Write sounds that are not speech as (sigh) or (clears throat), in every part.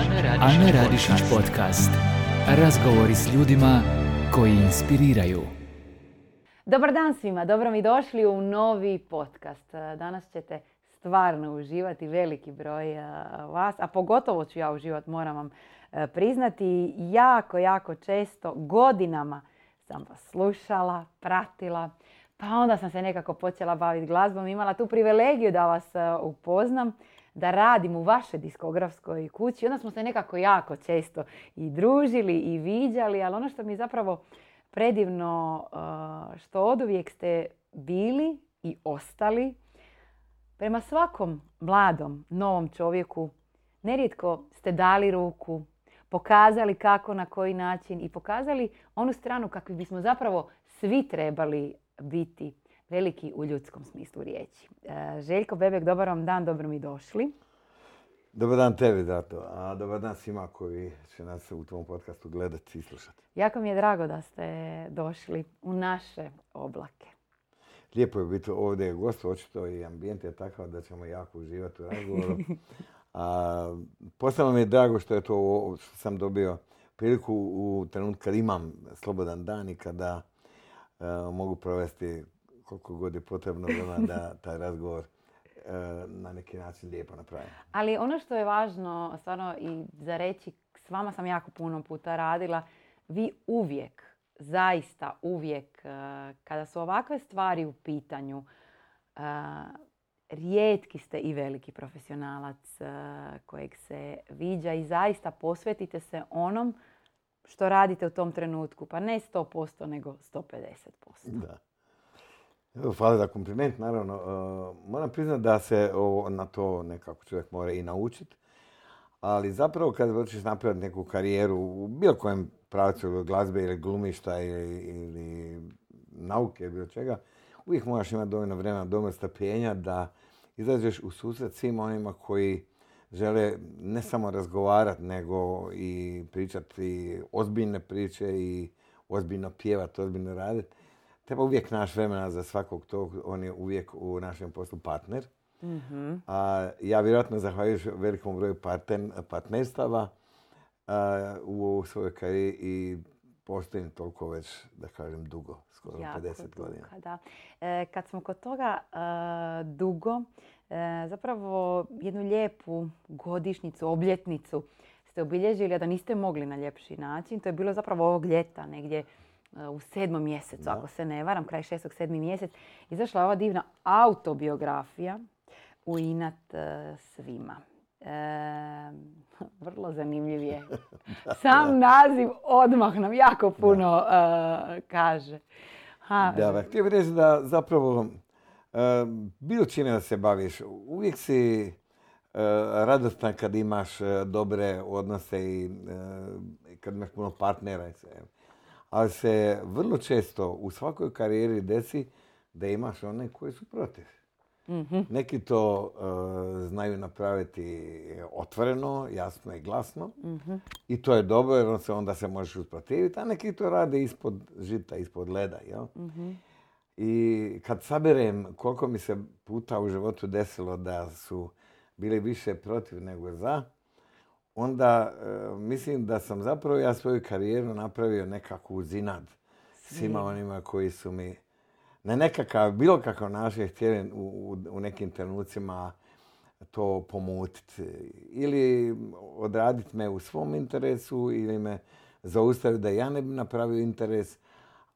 Ana Radišić podcast. Razgovori s ljudima koji inspiriraju. Dobar dan svima, dobro mi došli u novi podcast. Danas ćete stvarno uživati veliki broj eh, vas, a pogotovo ću ja uživati, moram vam eh, priznati. Jako, jako često, godinama sam vas slušala, pratila, pa onda sam se nekako počela baviti glazbom. Imala tu privilegiju da vas eh, upoznam da radim u vašoj diskografskoj kući. Onda smo se nekako jako često i družili i viđali, ali ono što mi je zapravo predivno, uh, što od uvijek ste bili i ostali prema svakom mladom, novom čovjeku, nerijetko ste dali ruku, pokazali kako, na koji način i pokazali onu stranu kakvi bismo zapravo svi trebali biti veliki u ljudskom smislu riječi. E, Željko Bebek, dobar vam dan, dobro mi došli. Dobar dan tebi, Dato. A dobar dan svima koji će nas u tvom podcastu gledati i slušati. Jako mi je drago da ste došli u naše oblake. Lijepo je biti ovdje gost, očito i ambijent je takav da ćemo jako uživati u razgovoru. (laughs) A, posebno mi je drago što je to što sam dobio priliku u trenutku kad imam slobodan dan i kada e, mogu provesti koliko god je potrebno da taj razgovor e, na neki način lijepo napravimo. Ali ono što je važno stvarno i za reći, s vama sam jako puno puta radila, vi uvijek, zaista uvijek, e, kada su ovakve stvari u pitanju, e, rijetki ste i veliki profesionalac kojeg se viđa i zaista posvetite se onom što radite u tom trenutku. Pa ne 100%, nego 150%. Da. Hvala za kompliment, naravno. E, moram priznati da se na to nekako čovjek mora i naučiti. Ali zapravo kad hoćeš napraviti neku karijeru u bilo kojem pravcu glazbe ili glumišta ili, nauke ili bilo čega, uvijek moraš imati dovoljno vremena, dovoljno strpljenja da izađeš u susret svim onima koji žele ne samo razgovarati, nego i pričati ozbiljne priče i ozbiljno pjevati, ozbiljno raditi treba uvijek naš vremena za svakog tog, on je uvijek u našem poslu partner. mm A ja vjerojatno zahvaljujući velikom broju partnerstava u svojoj karijeri i postojim toliko već, da kažem, dugo, skoro jako 50 godina. Da. E, kad smo kod toga e, dugo, e, zapravo jednu lijepu godišnicu, obljetnicu ste obilježili, a da niste mogli na ljepši način. To je bilo zapravo ovog ljeta, negdje u sedmom mjesecu, ako se ne varam, kraj šestog, sedmi mjesec, izašla ova divna autobiografija u inat e, svima. E, (laughs) vrlo zanimljiv je. (laughs) Sam naziv odmah nam jako puno e, kaže. Ha. Da, htio bih reći da zapravo bilo čime da se baviš, uvijek si radostan kad imaš dobre odnose i kad imaš puno partnera. I sve ali se vrlo često u svakoj karijeri desi da imaš one koji su protiv. Mhm. Neki to e, znaju napraviti otvoreno, jasno i glasno. Mhm. I to je dobro jer on se onda se možeš usprotiviti, a neki to rade ispod žita, ispod leda. Jel? Mhm. I kad saberem koliko mi se puta u životu desilo da su bili više protiv nego za, onda e, mislim da sam zapravo ja svoju karijeru napravio nekako uz inad svima onima koji su mi na nekakav, bilo kakav način htjeli u, u nekim trenucima to pomutiti. Ili odraditi me u svom interesu ili me zaustaviti da ja ne bi napravio interes.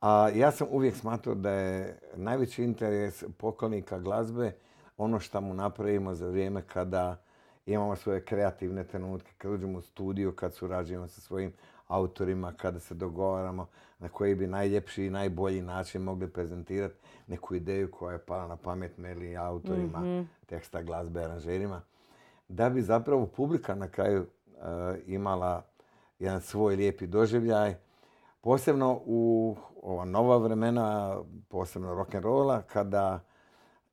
A ja sam uvijek smatrao da je najveći interes poklonika glazbe ono što mu napravimo za vrijeme kada imamo svoje kreativne trenutke, kad uđemo u studiju, kad surađujemo sa svojim autorima, kada se dogovaramo na koji bi najljepši i najbolji način mogli prezentirati neku ideju koja je pala na pamet ili autorima mm teksta, glazbe, aranžerima, da bi zapravo publika na kraju uh, imala jedan svoj lijepi doživljaj, posebno u ova nova vremena, posebno rock'n'rolla, kada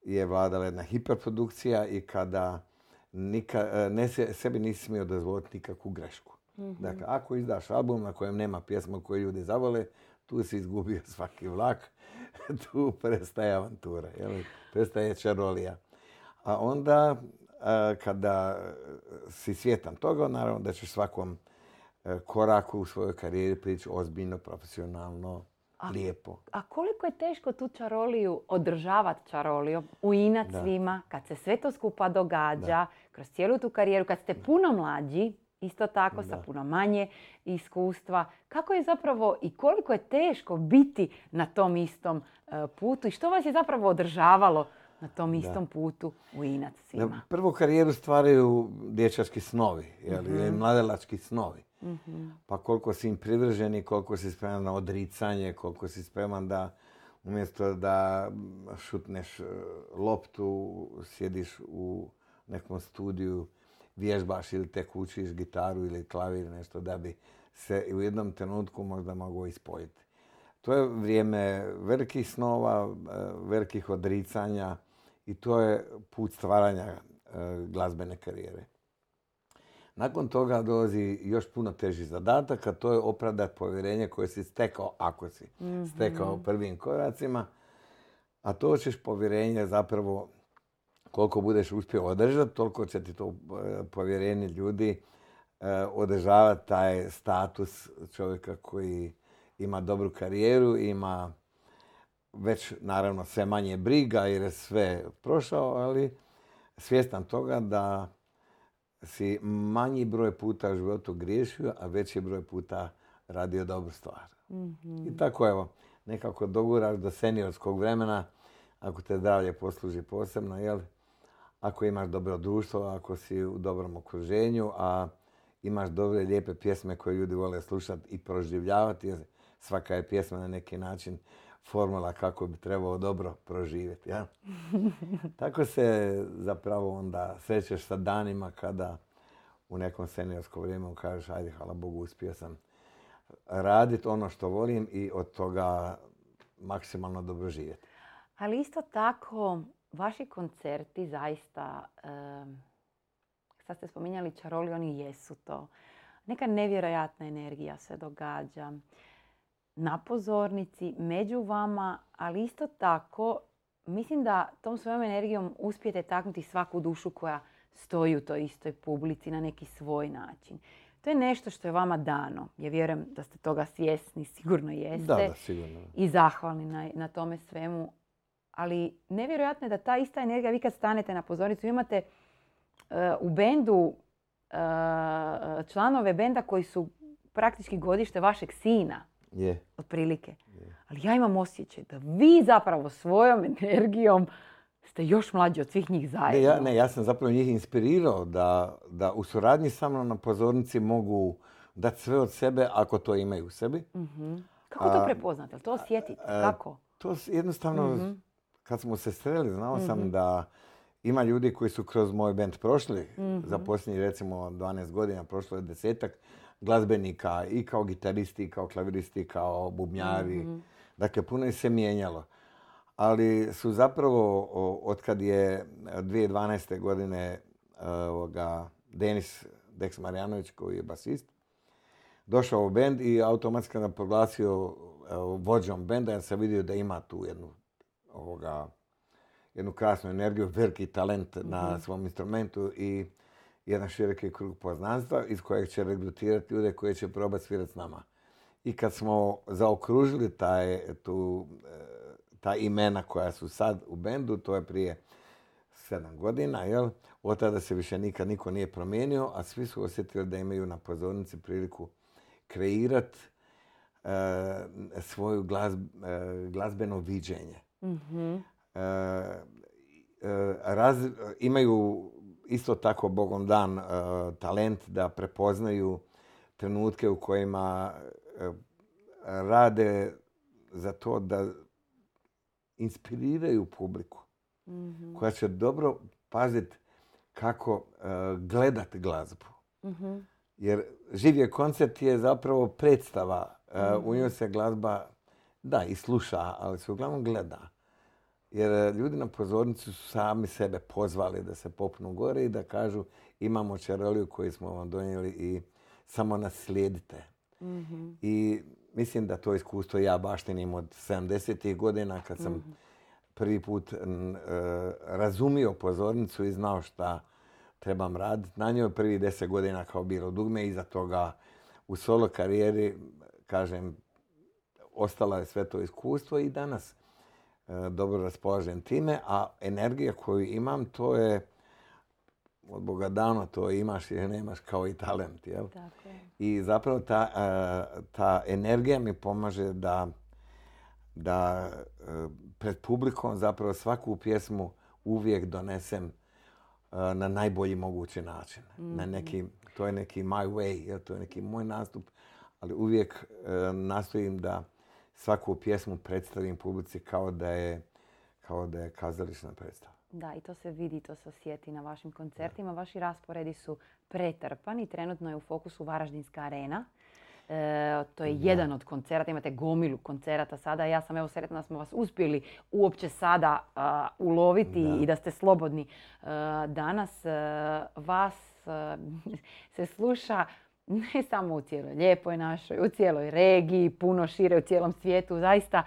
je vladala jedna hiperprodukcija i kada nika, e, ne se, sebi nisi smio dozvoliti nikakvu grešku. mm Dakle, ako izdaš album na kojem nema pjesma koje ljudi zavole, tu si izgubio (laughs) svaki vlak, (laughs) tu prestaje avantura, jel? prestaje čarolija. A onda e, kada si svjetan toga, naravno da ćeš svakom e, koraku u svojoj karijeri prići ozbiljno, profesionalno, lijepo. A koliko je teško tu čaroliju održavati čaroliju, uinat Da. svima, kad se sve to skupa događa, kroz cijelu tu karijeru, kad ste puno mlađi, isto tako sa Da. puno manje iskustva. Kako je zapravo i koliko je teško biti na tom istom e, putu i što vas je zapravo održavalo na tom istom putu u inat Da svima? prvu karijeru stvaraju dječački snovi, jel, ili mladelački snovi. Pa koliko si im privrženi, koliko si spreman na odricanje, koliko si spreman da umjesto da šutneš e, loptu, sjediš u nekom studiju, vježbaš ili tek učiš gitaru ili klavir, nešto da bi se u jednom trenutku možda moglo ispojiti. To je vrijeme velikih snova, e, velikih odricanja i to je put stvaranja e, glazbene karijere. Nakon toga dolazi još puno teži zadatak, a to je opravdati povjerenje koje si stekao, ako si stekao prvim koracima. A to ćeš povjerenje zapravo, koliko budeš uspio održati, toliko će ti to e, povjerenje ljudi e, održavati taj status čovjeka koji ima dobru karijeru, ima već naravno sve manje briga jer je sve prošao, ali svjestan toga da si manji broj puta u životu griješio, a veći broj puta radio dobru stvar. I tako evo, nekako doguraš do seniorskog vremena, ako te zdravlje posluži posebno, jel? Ako imaš dobro društvo, ako si u dobrom okruženju, a imaš dobre, lijepe pjesme koje ljudi vole slušati i proživljavati, jer svaka je pjesma na neki način formula kako bi trebao dobro proživjeti. Ja? (laughs) Tako se zapravo onda srećeš sa danima kada u nekom seniorskom vremenu kažeš ajde, hvala Bogu, uspio sam raditi ono što volim i od toga maksimalno dobro živjeti. Ali isto tako, vaši koncerti zaista, em, sad ste spominjali čaroli, oni jesu to. Neka nevjerojatna energija se događa na pozornici, među vama, ali isto tako mislim da tom svojom energijom uspijete taknuti svaku dušu koja stoji u toj istoj publici na neki svoj način. To je nešto što je vama dano. Ja vjerujem da ste toga svjesni, sigurno jeste Da, da, sigurno. i zahvalni na, na tome svemu. Ali nevjerojatno je da ta ista energija, vi kad stanete na pozornicu, imate e, u bendu e, članove benda koji su praktički godište vašeg sina, Je. otprilike. Ali ja imam osjećaj da vi zapravo svojom energijom ste još mlađi od svih njih zajedno. Ne ja, ne, ja sam zapravo njih inspirirao da, da u suradnji sa mnom na pozornici mogu dati sve od sebe ako to imaju u sebi. Mhm. Kako to prepoznate? To osjetite? E, Kako? To jednostavno, Mhm. kad smo se sreli, znao sam da ima ljudi koji su kroz moj band prošli. Mhm. Za posljednjih recimo 12 godina prošlo je desetak glazbenika i kao gitaristi, i kao klaviristi, kao bubnjari. Mhm. Dakle, puno je se mijenjalo. Ali su zapravo, od kad je 2012. godine e, ovoga, Denis Dex Marjanović, koji je basist, došao u bend i automatski nam proglasio e, vođom benda jer sam vidio da ima tu jednu, ovoga, jednu krasnu energiju, veliki talent na svom instrumentu i jedan široki krug poznanstva iz kojeg će regrutirati ljude koji će probati svirati s nama. I kad smo zaokružili taj, tu, e, ta imena koja su sad u bendu, to je prije sedam godina, jel? Od tada se više nikad niko nije promijenio, a svi su osjetili da imaju na pozornici priliku kreirati svoju glazb- e, glazbeno viđenje. Mhm. E, e, raz- imaju isto tako Bogom dan e, talent da prepoznaju trenutke u kojima e, rade za to da inspiriraju publiku Mhm. koja će dobro paziti kako e, gledat glazbu. Mhm. Jer živje koncert je zapravo predstava. Mhm. U njoj se glazba, da, i sluša, ali se uglavnom gleda. Jer e, ljudi na pozornici su sami sebe pozvali da se popnu gore i da kažu imamo čaroliju koju smo vam donijeli i samo nas slijedite. Mhm. I mislim da to iskustvo ja baštinim od 70. godina kad sam prvi put n, e, razumio pozornicu i znao šta trebam raditi na njoj. Prvi deset godina kao bilo dugme, iza toga u solo karijeri, kažem, ostala je sve to iskustvo i danas dobro raspolažem time, a energija koju imam to je od Boga dano to imaš ili nemaš kao i talent. Jel? Tako je. I zapravo ta, e, ta energija mi pomaže da, da e, pred publikom zapravo svaku pjesmu uvijek donesem e, na najbolji mogući način. Na Mhm. neki, to je neki my way, jel? to je neki moj nastup, ali uvijek nastojim da svaku pjesmu predstavim publici kao da je, kao da je kazališna predstava. Da, i to se vidi, to se osjeti na vašim koncertima. Vaši rasporedi su pretrpani. Trenutno je u fokusu Varaždinska arena. E, to je jedan od koncerata, imate gomilu koncerata sada. Ja sam evo sretna da smo vas uspjeli uopće sada a, uloviti Da. i da ste slobodni. E, danas e, vas (laughs) se sluša (laughs) ne samo u cijeloj lijepoj našoj, u cijeloj regiji, puno šire u cijelom svijetu. Zaista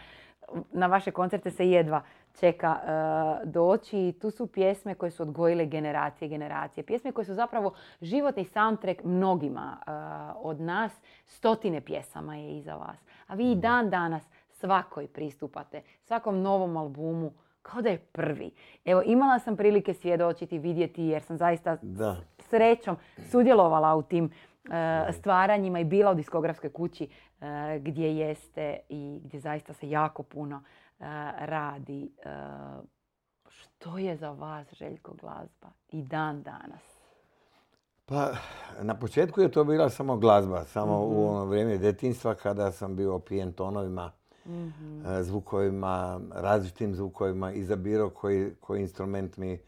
na vaše koncerte se jedva čeka e, doći. I Tu su pjesme koje su odgojile generacije i generacije. Pjesme koje su zapravo životni soundtrack mnogima e, od nas. Stotine pjesama je iza vas. A vi i dan danas svakoj pristupate, svakom novom albumu kao da je prvi. Evo, imala sam prilike svjedočiti, vidjeti jer sam zaista Da. srećom sudjelovala u tim stvaranjima i bila u diskografskoj kući e, gdje jeste i gdje zaista se jako puno e, radi. E, što je za vas Željko glazba i dan danas? Pa, na početku je to bila samo glazba, samo Mhm. u ono vrijeme djetinjstva kada sam bio opijen tonovima, Mhm. e, zvukovima, različitim zvukovima, izabirao koji, koji instrument mi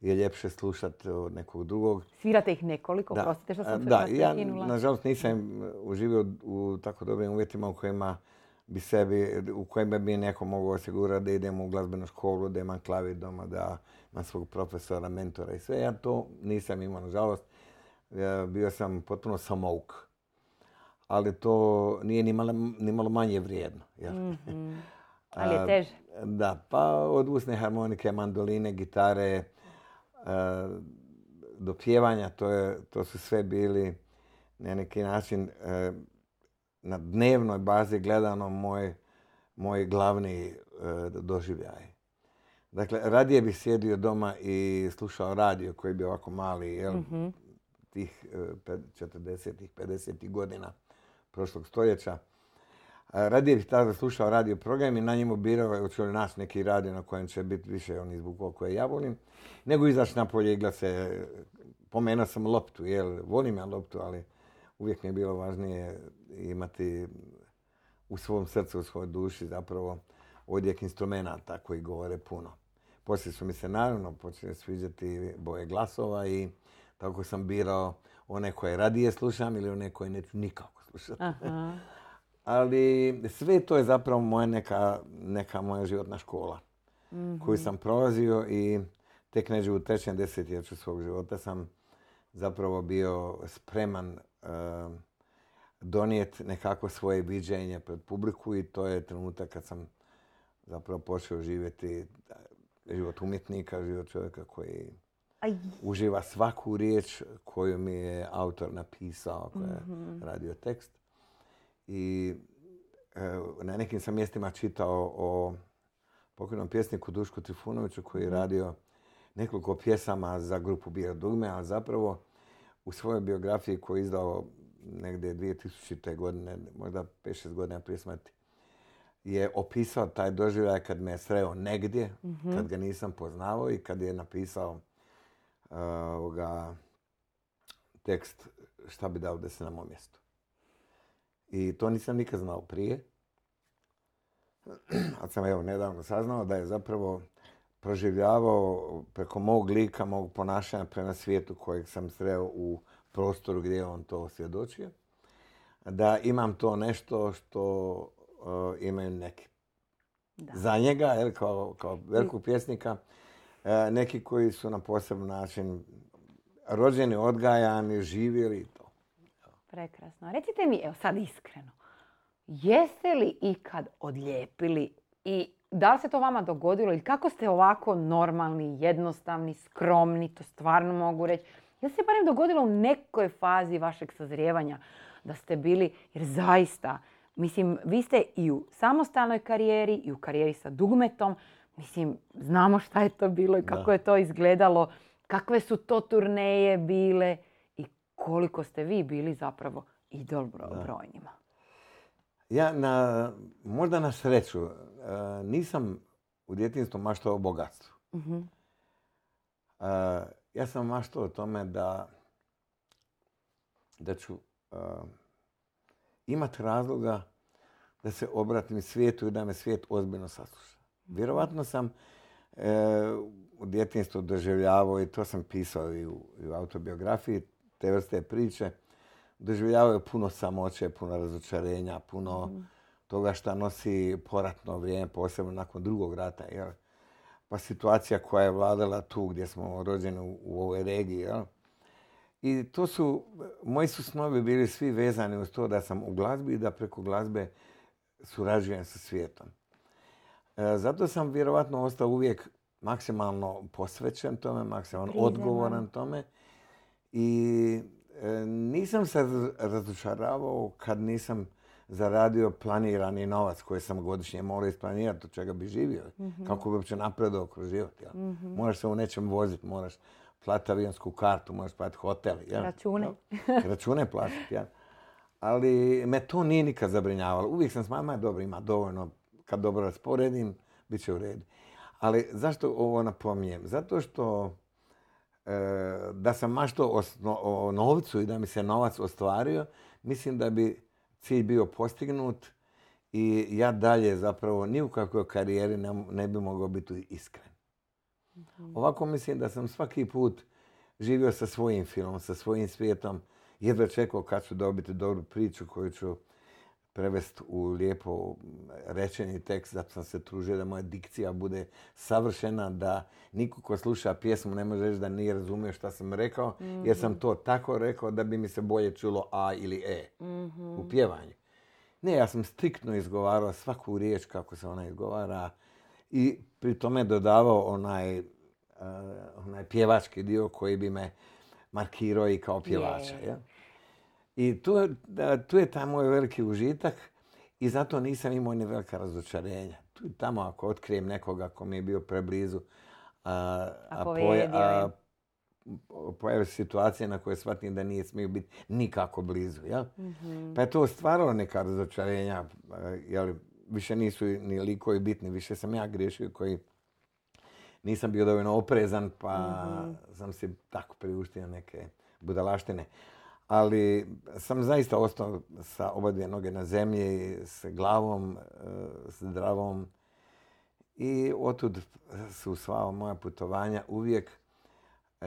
je ljepše slušati od nekog drugog. Svirate ih nekoliko, Da, prostite što sam e, se da, ja nažalost nisam uživio u tako dobrim uvjetima u kojima bi sebi, u kojima bi neko mogao osigurati da idem u glazbenu školu, da imam klavir doma, da imam svog profesora, mentora i sve. Ja to nisam imao, nažalost. Bio sam potpuno samouk. Ali to nije ni malo, ni malo manje vrijedno. jel? Mhm. (laughs) Ali je teže. Da, pa od usne harmonike, mandoline, gitare, do pjevanja, to, je, to su sve bili na neki način e, na dnevnoj bazi gledano moj, moj glavni e, doživljaj. Dakle, radije bih sjedio doma i slušao radio koji bio ovako mali, jel, Mhm. tih e, ped- 40-ih, 50-ih godina prošlog stoljeća. A Radije bih tada slušao radio program i na njemu birao hoću li naći neki radio na kojem će biti više onih zvukova koje ja volim, nego izaći napolje i igrat se. Pomenuo sam loptu, jel, volim ja loptu, ali uvijek mi je bilo važnije imati u svom srcu, u svojoj duši zapravo odjek instrumenta koji govore puno. Poslije su mi se naravno počeli sviđati boje glasova i tako sam birao one koje radije slušam ili one koje neću nikako slušati. Aha. Ali sve to je zapravo moja neka, neka moja životna škola koju sam prolazio i tek neđe u trećem desetljeću svog života sam zapravo bio spreman uh, donijeti nekako svoje viđenje pred publiku i to je trenutak kad sam zapravo počeo živjeti eh, život umjetnika, život čovjeka koji Aj, uživa svaku riječ koju mi je autor napisao, koji je radio tekst. I e, na nekim sam mjestima čitao o pokojnom pjesniku Dušku Trifunoviću koji je radio nekoliko pjesama za grupu Bio dugme, ali zapravo u svojoj biografiji koju je izdao negdje 2000. godine, možda 5-6 godina prije smrti, je opisao taj doživljaj kad me je sreo negdje, kad ga nisam poznavao i kad je napisao uh, ovoga, tekst šta bi dao da se na mom mjestu. I to nisam nikad znao prije. (clears throat) Ali sam evo nedavno saznao da je zapravo proživljavao preko mog lika, mog ponašanja prema svijetu kojeg sam sreo u prostoru gdje je on to svjedočio. Da imam to nešto što uh, imaju neki. Da. Za njega, jel, kao, kao velikog pjesnika, e, neki koji su na poseban način rođeni, odgajani, živjeli. Prekrasno. Recite mi, evo sad iskreno, jeste li ikad odlijepili i da li se to vama dogodilo ili kako ste ovako normalni, jednostavni, skromni, to stvarno mogu reći, Je se barem dogodilo u nekoj fazi vašeg sazrijevanja da ste bili, jer zaista, mislim, vi ste i u samostalnoj karijeri i u karijeri sa dugmetom, mislim, znamo šta je to bilo i kako je to izgledalo, kakve su to turneje bile koliko ste vi bili zapravo idol brojnima. Ja, na, možda na sreću, e, nisam u djetinstvu maštao o bogatstvu. E, ja sam maštao o tome da, da ću uh, imati razloga da se obratim svijetu i da me svijet ozbiljno sasluša. Vjerovatno sam u djetinstvu doživljavao i to sam pisao i u, i u autobiografiji te vrste priče doživljavaju puno samoće, puno razočarenja, puno mhm. toga što nosi poratno vrijeme, posebno nakon drugog rata. Jel? Pa situacija koja je vladala tu gdje smo rođeni u, ovoj regiji. Jel? I to su, moji su snovi bili svi vezani uz to da sam u glazbi i da preko glazbe surađujem sa svijetom. E, zato sam vjerovatno ostao uvijek maksimalno posvećen tome, maksimalno odgovoran tome. I E, nisam se razočaravao kad nisam zaradio planirani novac koji sam godišnje morao isplanirati od čega bi živio. Mhm. Kako bi uopće napredao kroz život. Mhm. Moraš se u nečem voziti, moraš platiti avionsku kartu, moraš platiti hotel. Račune. Račune platiti, Ali me to nije nikad zabrinjavalo. Uvijek sam s mama dobro, ima dovoljno. Kad dobro rasporedim, bit će u redu. Ali zašto ovo napominjem? Zato što da sam mašto o novcu i da mi se novac ostvario, mislim da bi cilj bio postignut i ja dalje zapravo ni u kakvoj karijeri ne, bi mogao biti iskren. Mhm. Ovako mislim da sam svaki put živio sa svojim filmom, sa svojim svijetom, jedva čekao kad ću dobiti dobru priču koju ću prevesti u lijepo rečeni tekst, zato sam se tružio da moja dikcija bude savršena, da niko ko sluša pjesmu ne može reći da nije razumio što sam rekao, jer sam to tako rekao da bi mi se bolje čulo A ili E u pjevanju. Ne, ja sam striktno izgovarao svaku riječ kako se ona izgovara i pri tome dodavao onaj, uh, onaj pjevački dio koji bi me markirao i kao pjevača. Yeah. I tu, tu je taj moj veliki užitak i zato nisam imao ni velika razočarenja. Tu tamo ako otkrijem nekoga ko mi je bio preblizu, a, a, a, pojave situacije na koje shvatim da nije smio biti nikako blizu. Jel? mm Pa je to stvaralo neka razočarenja. Jel, više nisu ni likovi bitni, više sam ja griješio koji nisam bio dovoljno oprezan, pa mhm. sam si tako priuštio neke budalaštine ali sam zaista ostao sa oba dvije noge na zemlji, s glavom, e, s zdravom i otud su sva moja putovanja uvijek e,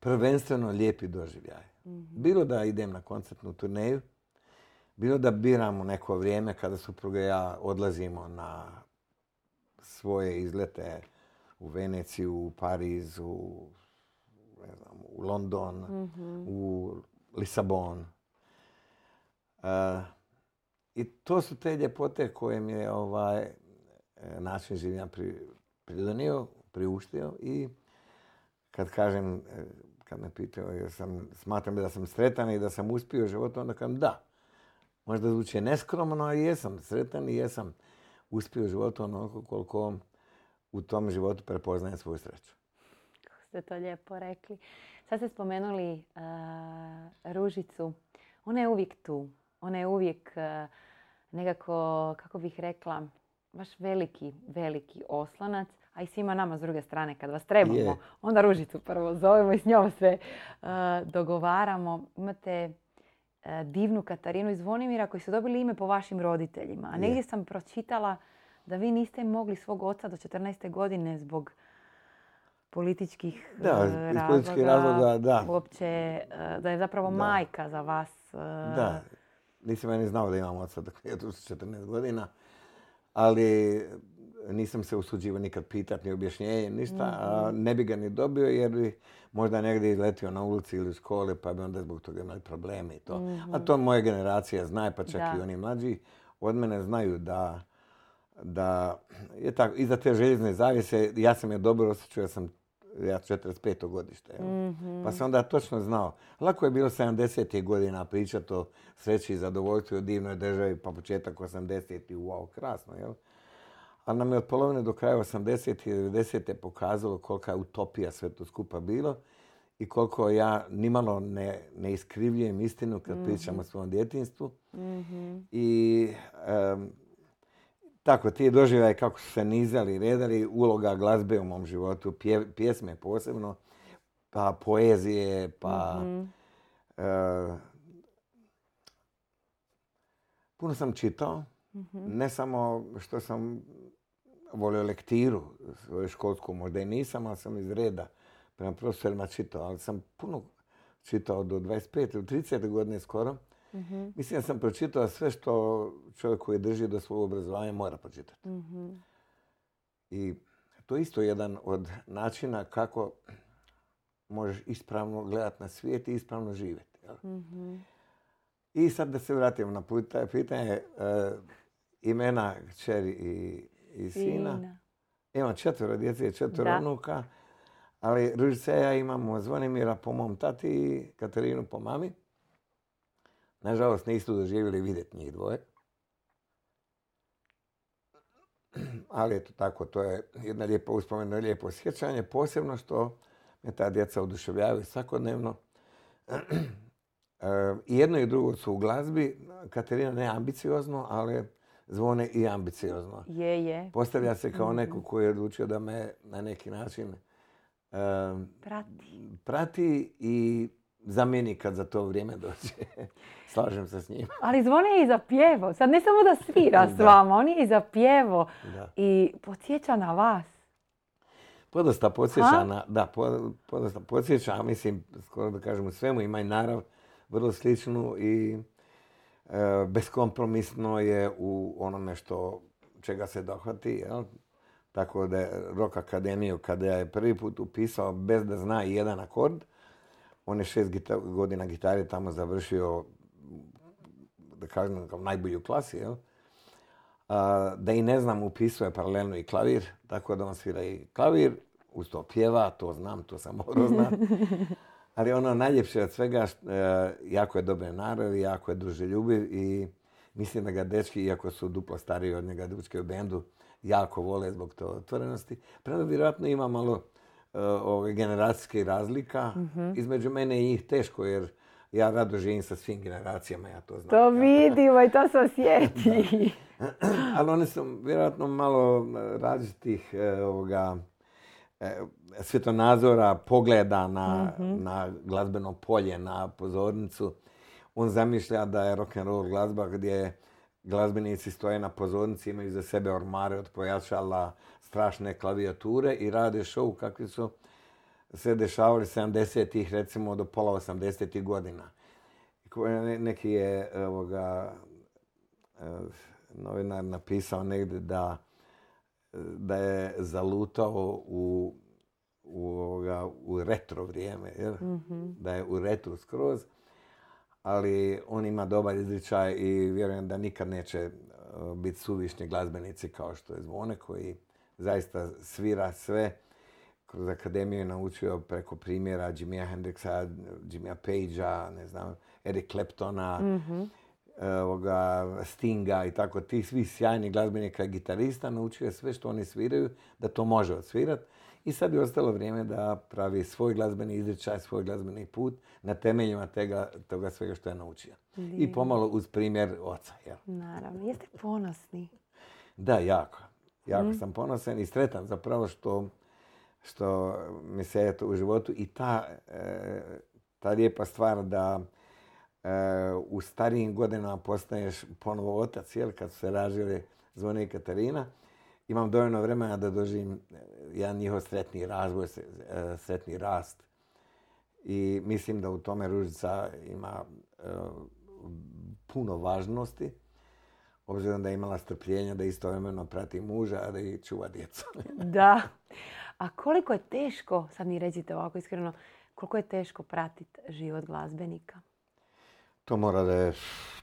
prvenstveno lijepi doživljaj. Mhm. Bilo da idem na koncertnu turneju, bilo da biramo neko vrijeme kada supruga i ja odlazimo na svoje izlete u Veneciju, u Pariz, u, u London, mhm. u Lisabon. I to su te ljepote koje mi je ovaj e, način življenja pridonio, priuštio i kad kažem, e, kad me pitaju jer sam, smatram da sam sretan i da sam uspio u životu, onda kažem da. Možda zvuči neskromno, ali jesam sretan i jesam uspio u životu onoliko koliko u tom životu prepoznajem svoju sreću. Kako ste to lijepo rekli. Sad ste spomenuli Ružicu. Ona je uvijek tu. Ona je uvijek nekako, kako bih rekla, baš veliki, veliki oslanac. A i svima nama s druge strane, kad vas trebamo, onda Ružicu prvo zovemo i s njom se dogovaramo. Imate divnu Katarinu iz Zvonimira koji su dobili ime po vašim roditeljima. A negdje sam pročitala da vi niste mogli svog oca do 14. godine zbog političkih da, razloga, razloga, da. uopće, e, da je zapravo majka za vas. E, da, nisam ja ni znao da imam oca dok je tu 14 godina, ali nisam se usuđivao nikad pitati ni objašnjenje, ništa, mhm. ne bi ga ni dobio jer bi možda negdje izletio na ulici ili u školi pa bi onda zbog toga imali probleme i to. A to moja generacija zna, pa čak i oni mlađi od mene znaju da da je tako, iza te željezne zavise, ja sam je dobro osjećao, ja sam ja 45. godište. jel? Pa sam onda točno znao. Lako je bilo 70. godina pričati o sreći i zadovoljstvu o divnoj državi, pa početak 80. wow, krasno, jel? Ali nam je od polovine do kraja 80. i 90. pokazalo kolika je utopija sve to skupa bilo i koliko ja nimalo ne, ne iskrivljujem istinu kad pričam o svom djetinstvu. I em, tako, ti doživljaj kako su se nizali i redali, uloga glazbe u mom životu, pje- pjesme posebno, pa poezije, pa... e, puno sam čitao, ne samo što sam volio lektiru svoju školsku, možda i nisam, ali sam iz reda prema profesorima čitao, ali sam puno čitao do 25 ili 30 godine skoro. Mislim da sam pročitao sve što čovjek koji drži do svog obrazovanja mora pročitati. I to je isto jedan od načina kako možeš ispravno gledati na svijet i ispravno živjeti. jel? I sad da se vratimo na puta- pitanje e, imena kćeri i, i sina. Imam četvero djece i četvero unuka, ali Ružica ja imamo Zvonimira po mom tati i Katarinu po mami. Nažalost, nisu doživjeli vidjeti njih dvoje. Ali eto tako, to je jedna lijepa uspomena, lijepo sjećanje, posebno što me ta djeca oduševljavaju svakodnevno. (clears throat) E, I jedno i drugo su u glazbi. Katarina ne ambiciozno, ali zvone i ambiciozno. Je, je. Postavlja se kao neko koji je odlučio da me na neki način e, Prati. prati i zamijeni kad za to vrijeme dođe. (laughs) Slažem se s njim. (laughs) Ali zvone je i za pjevo. Sad ne samo da svira s vama, on je i za pjevo. Da. I podsjeća na vas. Podosta podsjeća na, da, po- podosta podsjeća, mislim, skoro da kažem u svemu, ima i narav vrlo sličnu i e, beskompromisno je u onome što, čega se dohvati, jel? Tako da je Rock Akademiju, kada je prvi put upisao bez da zna jedan akord, on je šest gita- godina gitare tamo završio, da kažem, kao najbolji u klasi, jel? A, da i ne znam, upisuje paralelno i klavir, tako da on svira i klavir, uz to pjeva, to znam, to sam morao (laughs) znat. Ali ono najljepše od svega, e, jako je dobre naravi, jako je druželjubiv i mislim da ga dečki, iako su duplo stariji od njega dečki u bendu, jako vole zbog to otvorenosti. Prema vjerojatno ima malo ove generacijske razlika. Između mene i njih teško, jer ja rado živim sa svim generacijama, ja to znam. To vidimo i to se (laughs) osjeti. (clears throat) Ali oni su vjerojatno malo e, različitih e, ovoga, svjetonazora, pogleda na, na glazbeno polje, na pozornicu. On zamišlja da je rock and roll glazba gdje glazbenici stoje na pozornici, imaju za sebe ormare od pojačala, strašne klavijature i rade show kakvi su se dešavali 70-ih, recimo do pola 80-ih godina. Neki je ovoga, e, novinar napisao negdje da, da je zalutao u, u, ovoga, u retro vrijeme, jel? da je u retro skroz, ali on ima dobar izričaj i vjerujem da nikad neće e, biti suvišni glazbenici kao što je Zvone koji zaista svira sve. Kroz akademiju je naučio preko primjera Jimmya Hendrixa, Jimmya Pagea, ne znam, Eric Claptona, ovoga, Stinga i tako, tih svih sjajnih glazbenika i gitarista, naučio je sve što oni sviraju, da to može odsvirat. I sad je ostalo vrijeme da pravi svoj glazbeni izričaj, svoj glazbeni put na temeljima tega, toga svega što je naučio. I pomalo uz primjer oca. Jel? Naravno. Jeste ponosni. Da, jako. Jako sam ponosan i sretan zapravo što, što mi se eto u životu i ta, e, ta lijepa stvar da e, u starijim godinama postaješ ponovo otac, jel, kad su se ražili Zvone i Katarina. Imam dovoljno vremena da doživim e, jedan njihov sretni razvoj, sretni rast. I mislim da u tome Ružica ima puno važnosti obzirom da je imala strpljenja da istovremeno prati muža, a da i čuva djecu. (laughs) Da. A koliko je teško, sad mi recite ovako iskreno, koliko je teško pratiti život glazbenika? to mora da je,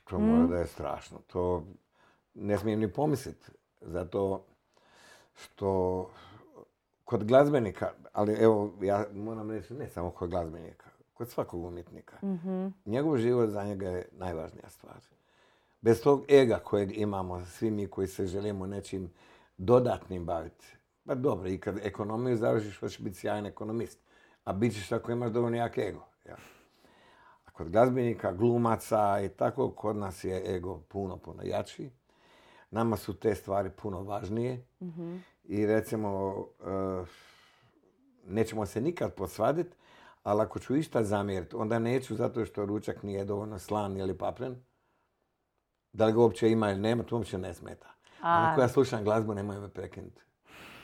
to mora da je strašno. To ne smijem ni pomisliti. Zato što kod glazbenika, ali evo, ja moram reći, ne samo kod glazbenika, kod svakog umjetnika. Njegov život za njega je najvažnija stvar. Bez tog ega kojeg imamo, svi mi koji se želimo nečim dodatnim baviti. Pa dobro, i kad ekonomiju završiš, hoćeš biti sjajan ekonomist. A bit ćeš ako imaš dovoljno jak ego. Ja. A kod glazbenika, glumaca i tako, kod nas je ego puno, puno jači. Nama su te stvari puno važnije. I recimo, eh, nećemo se nikad posvaditi, ali ako ću išta zamjeriti, onda neću zato što ručak nije dovoljno slan ili papren. Da li ga uopće ima ili nema, to uopće ne smeta. A- Ako ja slušam glazbu, nemoj me prekinuti.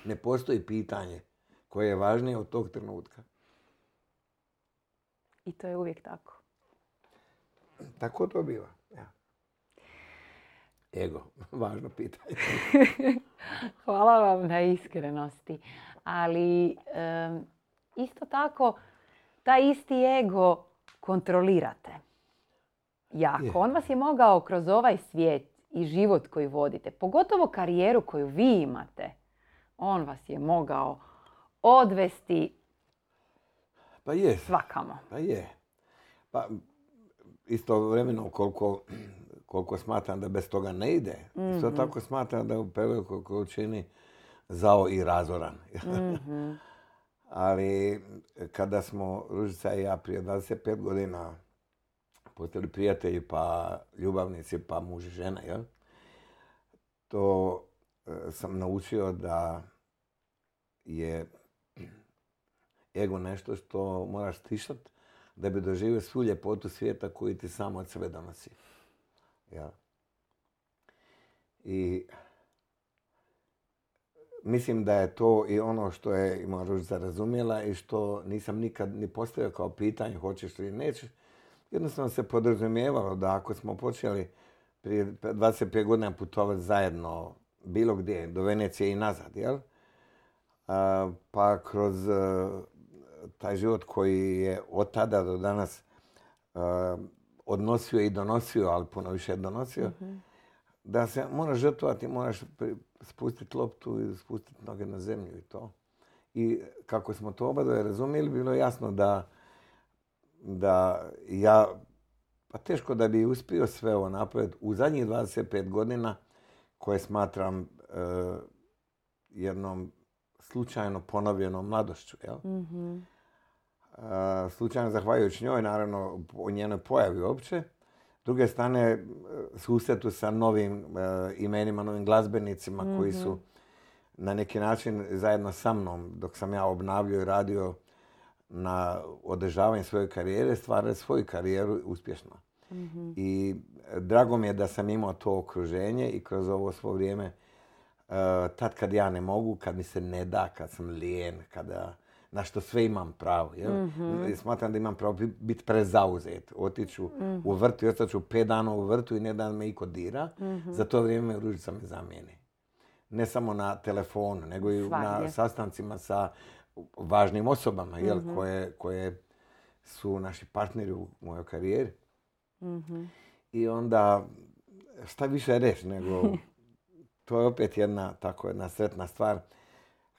Ne postoji pitanje koje je važnije od tog trenutka. I to je uvijek tako. Tako to biva. Ja. Ego, (laughs) važno pitanje. (laughs) Hvala vam na iskrenosti. Ali isto tako, taj isti ego kontrolirate. Jako. Je. On vas je mogao kroz ovaj svijet i život koji vodite, pogotovo karijeru koju vi imate, on vas je mogao odvesti Pa je, svakamo. pa je. Pa istovremeno koliko, koliko smatram da bez toga ne ide, isto tako smatram da je u prevelikoj količini zao i razoran. (laughs) Ali kada smo Ružica i ja prije 25 godina postali prijatelji, pa ljubavnici, pa muž i žena, jel? to e, sam naučio da je ego nešto što moraš stišat da bi doživio svu ljepotu svijeta koju ti sam od sebe donosi. Ja. I mislim da je to i ono što je ima Ružica razumjela i što nisam nikad ni postavio kao pitanje hoćeš ili nećeš. Jednostavno se podrazumijevalo da ako smo počeli prije 25 godina putovati zajedno bilo gdje, do Venecije i nazad, jel? A, pa kroz e, taj život koji je od tada do danas e, odnosio i donosio, ali puno više je donosio, da se moraš žrtvovati, moraš spustiti loptu i spustiti noge na zemlju i to. I kako smo to oba dvoje razumjeli, bilo je jasno da, da ja, pa teško da bi uspio sve ovo napraviti u zadnjih 25 godina koje smatram e, jednom slučajno ponovljenom mladošću. Jel? E, slučajno zahvaljujući njoj, naravno, o njenoj pojavi uopće. S druge strane, e, susretu sa novim e, imenima, novim glazbenicima koji su na neki način zajedno sa mnom, dok sam ja obnavljao i radio na održavanju svoje karijere, stvarali svoju karijeru uspješno. I e, drago mi je da sam imao to okruženje i kroz ovo svo vrijeme, e, tad kad ja ne mogu, kad mi se ne da, kad sam lijen, kada na što sve imam pravo. Jel? I Smatram da imam pravo bi- biti prezauzet. Otiću u vrt i ostat ću pet dana u vrtu i ne da me iko dira. Za to vrijeme me Ružica me zamijeni. Ne samo na telefonu, nego i na sastancima sa važnim osobama jel, koje, koje su naši partneri u mojoj karijeri. I onda, šta više reći nego, (laughs) to je opet jedna tako jedna sretna stvar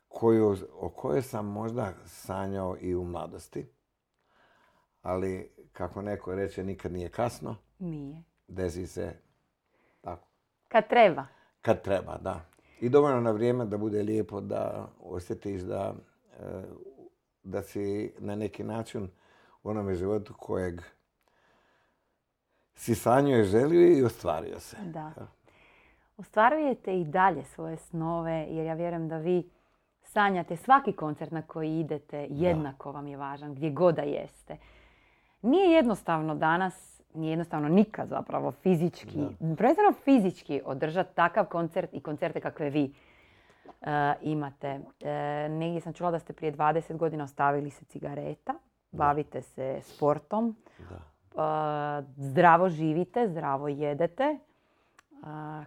koju, o kojoj sam možda sanjao i u mladosti. Ali, kako neko reče, nikad nije kasno, Nije. desi se tako. Kad treba. Kad treba, da. I dovoljno na vrijeme da bude lijepo, da osjetiš da, da si na neki način u onome životu kojeg si sanjao i želio i ostvario se. Da. Ostvarujete i dalje svoje snove, jer ja vjerujem da vi sanjate svaki koncert na koji idete, jednako vam je važan, gdje god da jeste. Nije jednostavno danas, nije jednostavno nikad zapravo fizički, prvenstveno fizički održati takav koncert i koncerte kakve vi imate. E, negdje sam čula da ste prije 20 godina ostavili se cigareta, bavite se sportom, Da. e, zdravo živite, zdravo jedete.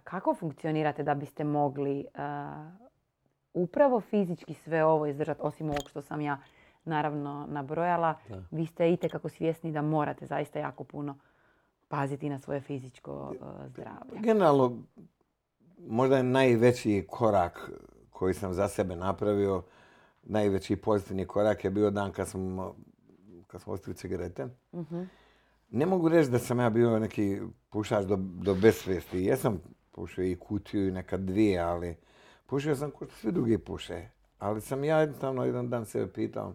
Kako funkcionirate da biste mogli upravo fizički sve ovo izdržati, osim ovog što sam ja naravno nabrojala, vi ste itekako svjesni da morate zaista jako puno paziti na svoje fizičko zdravlje. Generalno, možda je najveći korak koji sam za sebe napravio najveći pozitivni korak je bio dan kad smo, kad smo ostavili cigarete. Ne mogu reći da sam ja bio neki pušač do, do besvijesti. Jesam pušio i kutiju i nekad dvije, ali pušio sam kao svi drugi puše. Ali sam ja jednostavno jedan dan sebe pitao,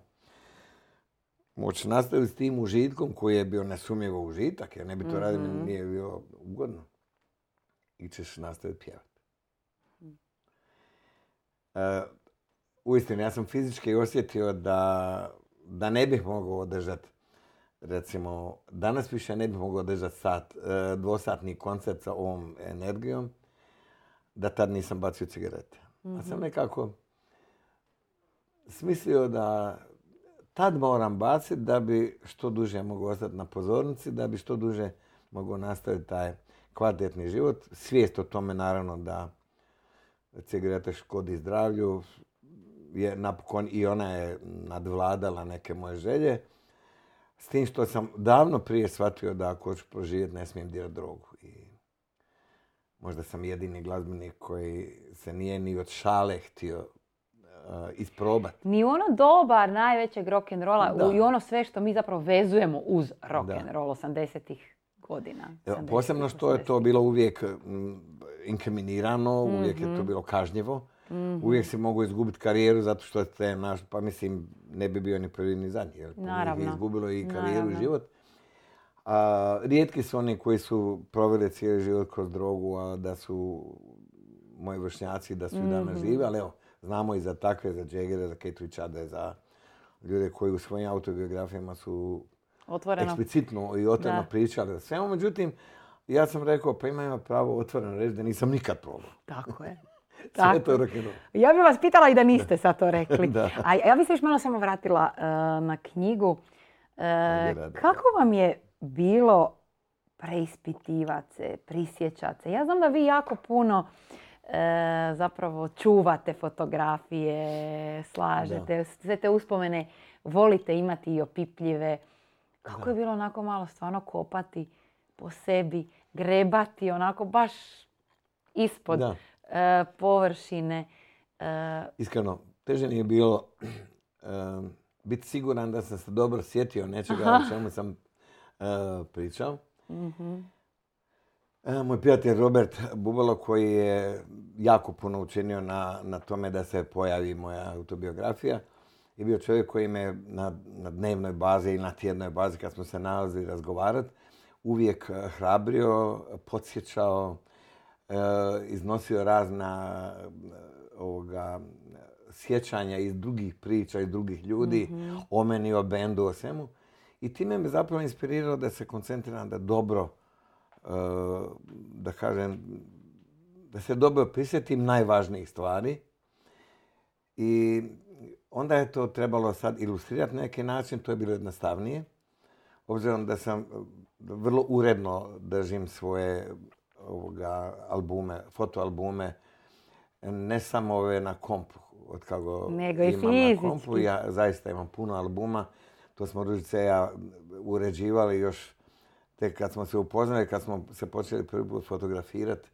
moći nastaviti s tim užitkom koji je bio nesumnjivo užitak, jer ne bi to radio, mi nije bilo ugodno. I ćeš nastaviti pjevati. E, uistinu, ja sam fizički osjetio da, da ne bih mogao održati recimo, danas više ne bih mogao održati sat, e, dvosatni koncert sa ovom energijom, da tad nisam bacio cigarete. A sam nekako smislio da tad moram baciti da bi što duže mogao ostati na pozornici, da bi što duže mogao nastaviti taj kvalitetni život. Svijest o tome naravno da cigarete škodi zdravlju, je napokon i ona je nadvladala neke moje želje. S tim što sam davno prije shvatio da ako hoću proživjeti ne smijem dirati drogu. I možda sam jedini glazbenik koji se nije ni od šale htio uh, isprobati. Ni ono dobar najvećeg rock'n'rolla i ono sve što mi zapravo vezujemo uz rock'n'roll 80-ih godina. Evo, 70-ih, Posebno što je to 80-ih. bilo uvijek mm, inkriminirano, uvijek Mhm. je to bilo kažnjivo. Uvijek si mogu izgubiti karijeru zato što te naš, pa mislim, ne bi bio ni prvi ni zadnji. Jer ih je Naravno. izgubilo i karijeru i Naravno. život. A, rijetki su oni koji su proveli cijeli život kroz drogu, a da su moji vršnjaci, da su i danas Mhm. živi, ali evo, znamo i za takve, za Jagera, za Kate Richarda, za ljude koji u svojim autobiografijama su Otvoreno. eksplicitno i otvoreno Da. pričali o svemu. Međutim, ja sam rekao, pa ima ima pravo otvoreno reći da nisam nikad probao. Tako je. (laughs) Sve to. Ja bih vas pitala i da niste sad to rekli. (laughs) Da. A ja bih se još malo samo vratila e, na knjigu. E, kako vam je bilo preispitivati se, prisjećati se? Ja znam da vi jako puno e, zapravo čuvate fotografije, slažete, sve te uspomene volite imati i opipljive. Kako je bilo onako malo stvarno kopati po sebi, grebati onako baš ispod Da. e, površine. E, Iskreno, teže mi je bilo (clears throat) em, biti siguran da sam se dobro sjetio nečega o čemu sam e, pričao. E, moj prijatelj Robert Bubalo koji je jako puno učinio na, na tome da se pojavi moja autobiografija je bio čovjek koji me na, na dnevnoj bazi i na tjednoj bazi kad smo se nalazili razgovarati uvijek e, hrabrio, podsjećao, e, iznosio razna e, ovoga, sjećanja iz drugih priča, iz drugih ljudi, o meni, o bendu, o svemu. I time me zapravo inspirirao da se koncentriram da dobro, da kažem, da se dobro prisjetim najvažnijih stvari. I onda je to trebalo sad ilustrirati na neki način, to je bilo jednostavnije. Obzirom da sam vrlo uredno držim svoje ovoga, albume, fotoalbume, ne samo ove na kompu, od kako Nego i imam na kompu. Ja zaista imam puno albuma. To smo Ružice i ja uređivali još tek kad smo se upoznali, kad smo se počeli prvi put fotografirati.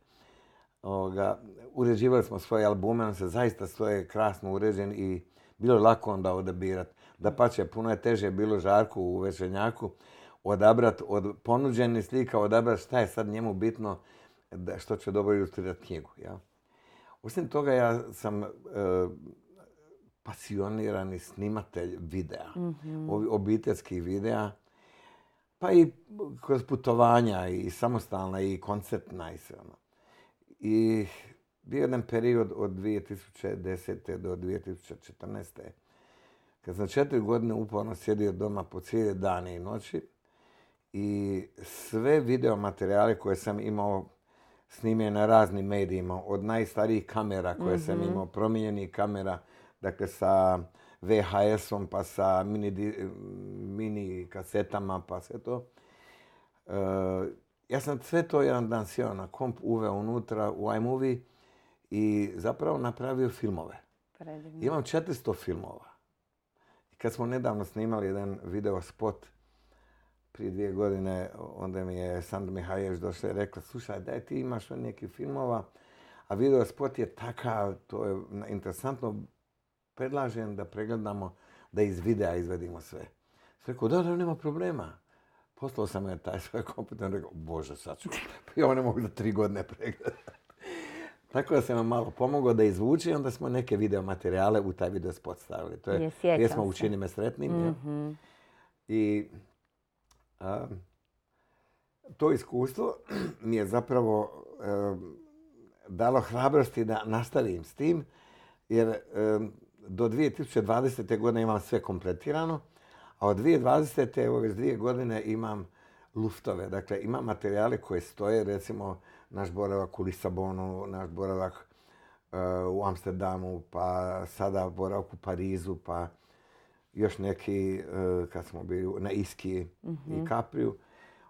Ovoga, uređivali smo svoje albume, on se zaista stoje krasno uređen i bilo je lako onda odabirati. Da pače, puno je teže bilo Žarku u Večernjaku odabrati od ponuđenih slika, odabrati šta je sad njemu bitno, da, što će dobro ilustrirati knjigu. Ja? Osim toga, ja sam e, pasionirani snimatelj videa, ovi obiteljskih videa, pa i kroz putovanja i samostalna i koncertna i sve ono. I bio je jedan period od 2010. do 2014. Kad sam četiri godine uporno sjedio doma po cijele dane i noći i sve video materijale koje sam imao snimio na raznim medijima, od najstarijih kamera koje sam imao, promijenjenih kamera, dakle sa VHS-om pa sa mini, mini kasetama pa sve to. E, ja sam sve to jedan dan sjeo na komp, uveo unutra u iMovie i zapravo napravio filmove. predivno. Imam 400 filmova. Kad smo nedavno snimali jedan video spot prije dvije godine, onda mi je Sandra Mihajlović došla i rekla, slušaj, daj ti imaš neki filmova, a video spot je takav, to je interesantno, predlažem da pregledamo, da iz videa izvedimo sve. Sve rekao, da, da, nema problema. Poslao sam je taj svoj kompjuter, rekao, bože, sad ću, pa ja ne mogu za tri godine pregledati. Tako da sam vam malo pomogao da izvuči, onda smo neke video materijale u taj video spot stavili. To je pjesma. Učini me sretnim. Mhm. I to iskustvo (clears throat) mi je zapravo dalo hrabrosti da nastavim s tim, jer do 2020. godine imam sve kompletirano, a od 2020. evo već dvije godine imam luftove. Dakle, imam materijale koje stoje, recimo naš boravak u Lisabonu, naš boravak e, u Amsterdamu, pa sada boravak u Parizu, pa još neki, e, kad smo bili na Iski i Kapriju,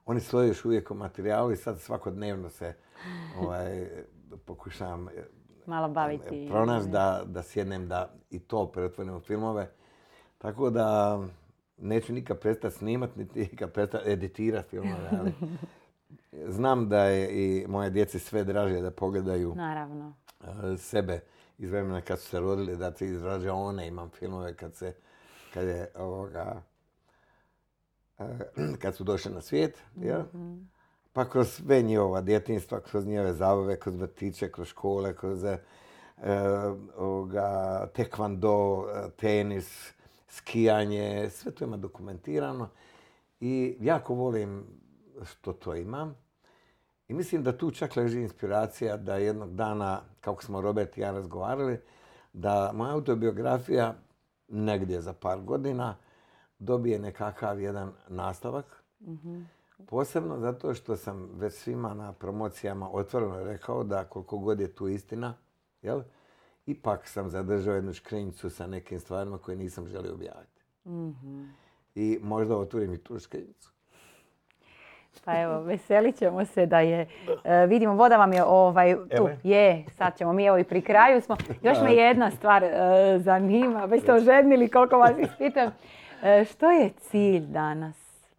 oni stoje još uvijek u materijalu i sad svakodnevno se ovaj, pokušavam e, Malo baviti. pronaći da, da sjednem da i to pretvorim u filmove. Tako da neću nikad prestati snimat, niti nikad prestati editirati filmove, ali (laughs) znam da je i moje djeci sve draže da pogledaju Naravno. e, sebe iz vremena kad su se rodili, da se izrađa one, imam filmove kad se, kad je ovoga, e, (clears throat) kad su došli na svijet, jel? Pa kroz sve njihova djetinstva, kroz njihove zabave, kroz vrtiće, kroz škole, kroz e, ovoga, tekvando, e, tenis, skijanje, sve to ima dokumentirano. I jako volim što to imam. I mislim da tu čak leži inspiracija da jednog dana, kako smo Robert i ja razgovarali, da moja autobiografija negdje za par godina dobije nekakav jedan nastavak. Posebno zato što sam već svima na promocijama otvoreno rekao da koliko god je tu istina, jel, ipak sam zadržao jednu škrinjicu sa nekim stvarima koje nisam želio objaviti. I možda otvorim i tu škrinjicu. Pa evo, veselit ćemo se da je, e, vidimo, voda vam je ovaj, tu, Evo je. je, sad ćemo mi evo i pri kraju smo. Još me jedna stvar e, zanima, već ste ožednili koliko vas ispitam. E, što je cilj danas,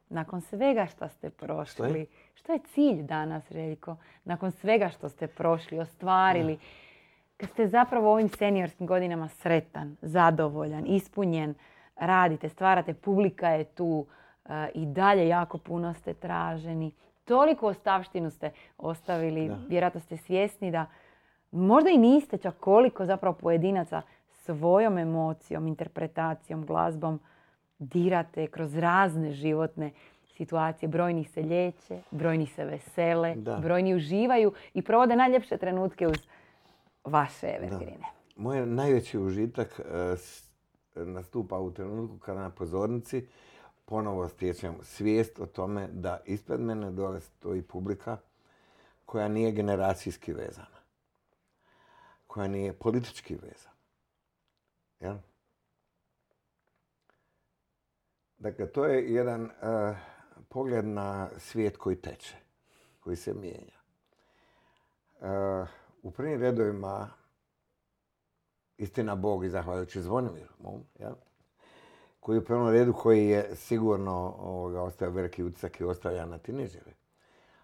nakon svega što ste prošli? Što je cilj danas, Željko, nakon svega što ste prošli, ostvarili? Kad ste zapravo u ovim seniorskim godinama sretan, zadovoljan, ispunjen, radite, stvarate, publika je tu, i dalje jako puno ste traženi. Toliko ostavštinu ste ostavili, Da. vjerojatno ste svjesni da možda i niste čak koliko zapravo pojedinaca svojom emocijom, interpretacijom, glazbom dirate kroz razne životne situacije. Brojni se liječe, brojni se vesele, Da. brojni uživaju i provode najljepše trenutke uz vaše evergrine. Moj najveći užitak e, nastupa u trenutku kada na pozornici ponovo stječem svijest o tome da ispred mene dole stoji publika koja nije generacijski vezana. Koja nije politički vezana. Jel? Dakle, to je jedan e, pogled na svijet koji teče, koji se mijenja. E, u prvim redovima istina Bog i zahvaljujući Zvonimiru, mom, jel? Koji je u prvom redu koji je sigurno ovoga, ostavio veliki utisak i ostavlja na tineđere.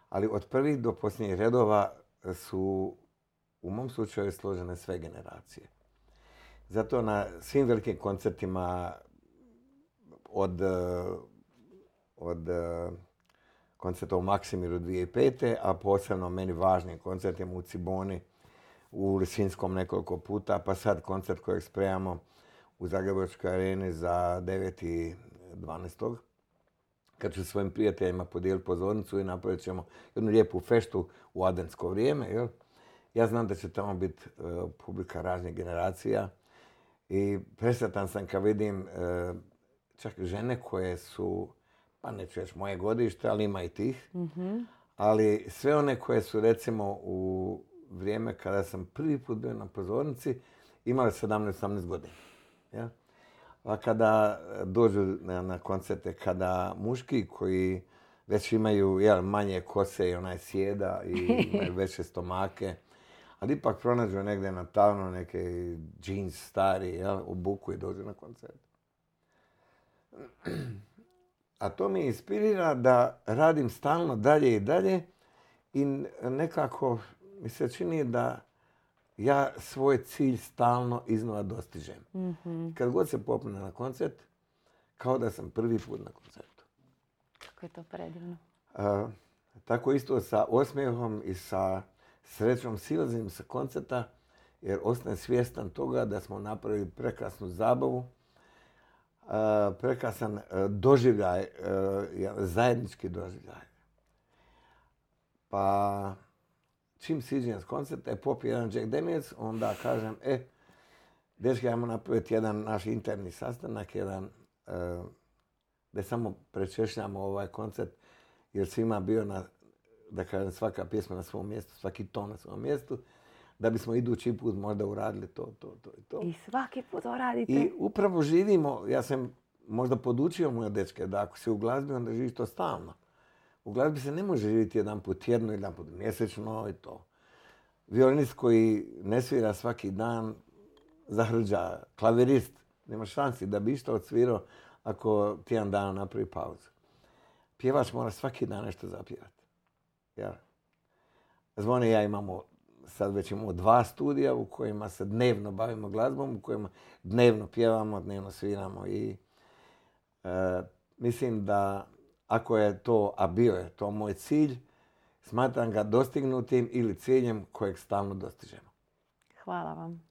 Ali od prvih do posljednjih redova su u mom slučaju složene sve generacije. Zato na svim velikim koncertima od, od koncerta u Maksimiru 2005. a posebno meni važnim koncertima u Ciboni, u Lisinskom nekoliko puta, pa sad koncert kojeg spremamo u Zagrebačkoj areni za 9.12. Kad ću svojim prijateljima podijeliti pozornicu i napravit ćemo jednu lijepu feštu u adventsko vrijeme. Jel? Ja znam da će tamo biti e, publika raznih generacija i presretan sam kad vidim e, čak žene koje su, pa neću reći moje godište, ali ima i tih, ali sve one koje su recimo u vrijeme kada sam prvi put bio na pozornici imale 17-18 godina. Ja? A kada dođu na, na koncerte, kada muški koji već imaju jel, manje kose i onaj sjeda i (laughs) imaju veće stomake, ali ipak pronađu negdje na tavnu neke jeans stari, jel, obuku i dođu na koncert. A to me inspirira da radim stalno dalje i dalje i nekako mi se čini da ja svoj cilj stalno iznova dostižem. Kad god se popne na koncert, kao da sam prvi put na koncertu. Kako je to predivno. A, tako isto sa osmijehom i sa srećom silazim sa koncerta, jer ostajem svjestan toga da smo napravili prekrasnu zabavu, a, prekrasan a, doživljaj, a, jedan zajednički doživljaj. Pa čim siđem s koncerta i popi jedan Jack Daniels, onda kažem, e, dečki, ajmo napraviti jedan naš interni sastanak, jedan, e, da samo prečešljamo ovaj koncert, jer svima bio na, da kažem, svaka pjesma na svom mjestu, svaki ton na svom mjestu, da bismo idući put možda uradili to, to, to i to. I svaki put to radite. I upravo živimo, ja sam možda podučio moje dečke da ako si u glazbi, onda živiš to stalno. U glazbi se ne može živjeti jedan put tjedno, jedan put mjesečno i to. Violinist koji ne svira svaki dan zahrđa, klavirist, nema šansi da bi isto odsvirao ako tjedan dana napravi pauzu. Pjevač mora svaki dan nešto zapjevati. Ja. Zvone ja imamo, sad već imamo dva studija u kojima se dnevno bavimo glazbom, u kojima dnevno pjevamo, dnevno sviramo i e, mislim da ako je to, a bio je to moj cilj, smatram ga dostignutim ili ciljem kojeg stalno dostižemo. Hvala vam.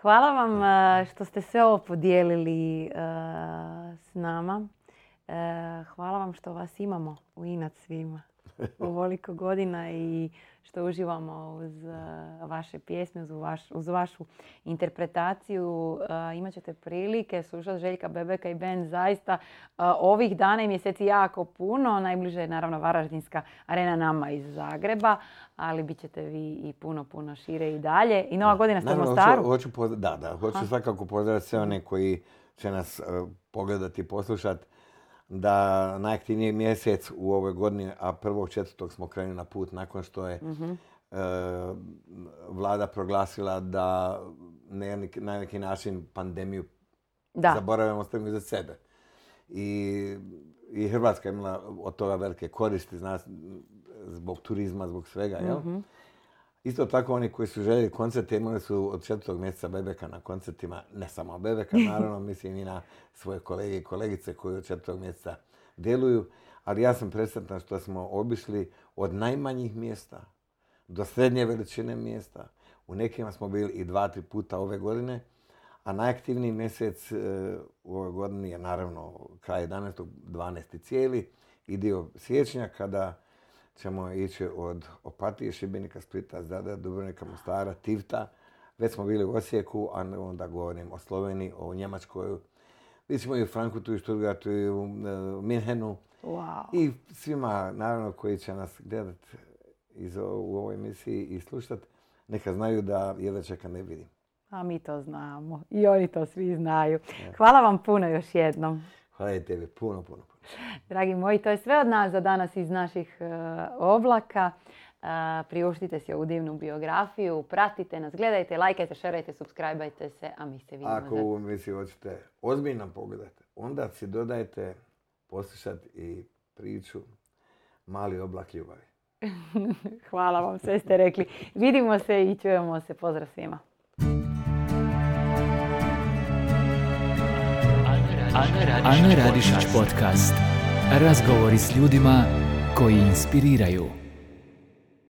Hvala vam uh, što ste sve ovo podijelili uh, s nama. Uh, Hvala vam što vas imamo u inat svima. Ovoliko godina i što uživamo uz uh, vaše pjesme, uz, vaš, uz vašu interpretaciju. Uh, imat ćete prilike slušati Željka Bebeka i Ben zaista uh, ovih dana i mjeseci jako puno. Najbliže je naravno Varaždinska arena nama iz Zagreba, ali bit ćete vi i puno, puno šire i dalje. I Nova godina ste u Mostaru. Hoću, hoću pozd- da, da, hoću Aha. svakako pozdraviti sve one koji će nas e, pogledati i poslušati da najaktivniji mjesec u ovoj godini, a prvog četvrtog smo krenuli na put nakon što je Mhm. e, vlada proglasila da na neki, na neki način pandemiju Da. zaboravimo ostavimo iza sebe. I, I Hrvatska je imala od toga velike koristi, zna, zbog turizma, zbog svega, jel? Mhm. Isto tako oni koji su željeli koncerte imali su od četvrtog mjeseca Bebeka na koncertima, ne samo Bebeka, (laughs) naravno mislim i na svoje kolege i kolegice koji od četvrtog mjeseca djeluju, ali ja sam presretan što smo obišli od najmanjih mjesta do srednje veličine mjesta. U nekima smo bili i dva, tri puta ove godine, a najaktivniji mjesec e, u ovoj godini je naravno kraj 11. 12. cijeli i dio siječnja kada ćemo ići od Opatije, Šibenika, Splita, Zadra, Dubrovnika, Mostara, Tivta. Već smo bili u Osijeku, a onda govorim o Sloveniji, o Njemačkoj. Bili ćemo i u Frankfurtu, i Stuttgartu, i u e, Minhenu. Wow. I svima, naravno, koji će nas gledat iz, u ovoj emisiji i slušat, neka znaju da jedva čeka ne vidim. A mi to znamo. I oni to svi znaju. Hvala vam puno još jednom. Hvala i tebi, puno, puno. Dragi moji, to je sve od nas za danas iz naših e, oblaka. E, priuštite si ovu divnu biografiju, pratite nas, gledajte, lajkajte, šerajte, subscribeajte se, a mi se vidimo Ako u emisiji hoćete ozbiljno pogledati, onda si dodajte poslušati i priču Mali oblak ljubavi. (laughs) Hvala vam, sve ste rekli. Vidimo se i čujemo se. Pozdrav svima. Ana Radišić podcast. Razgovori s ljudima koji inspiriraju.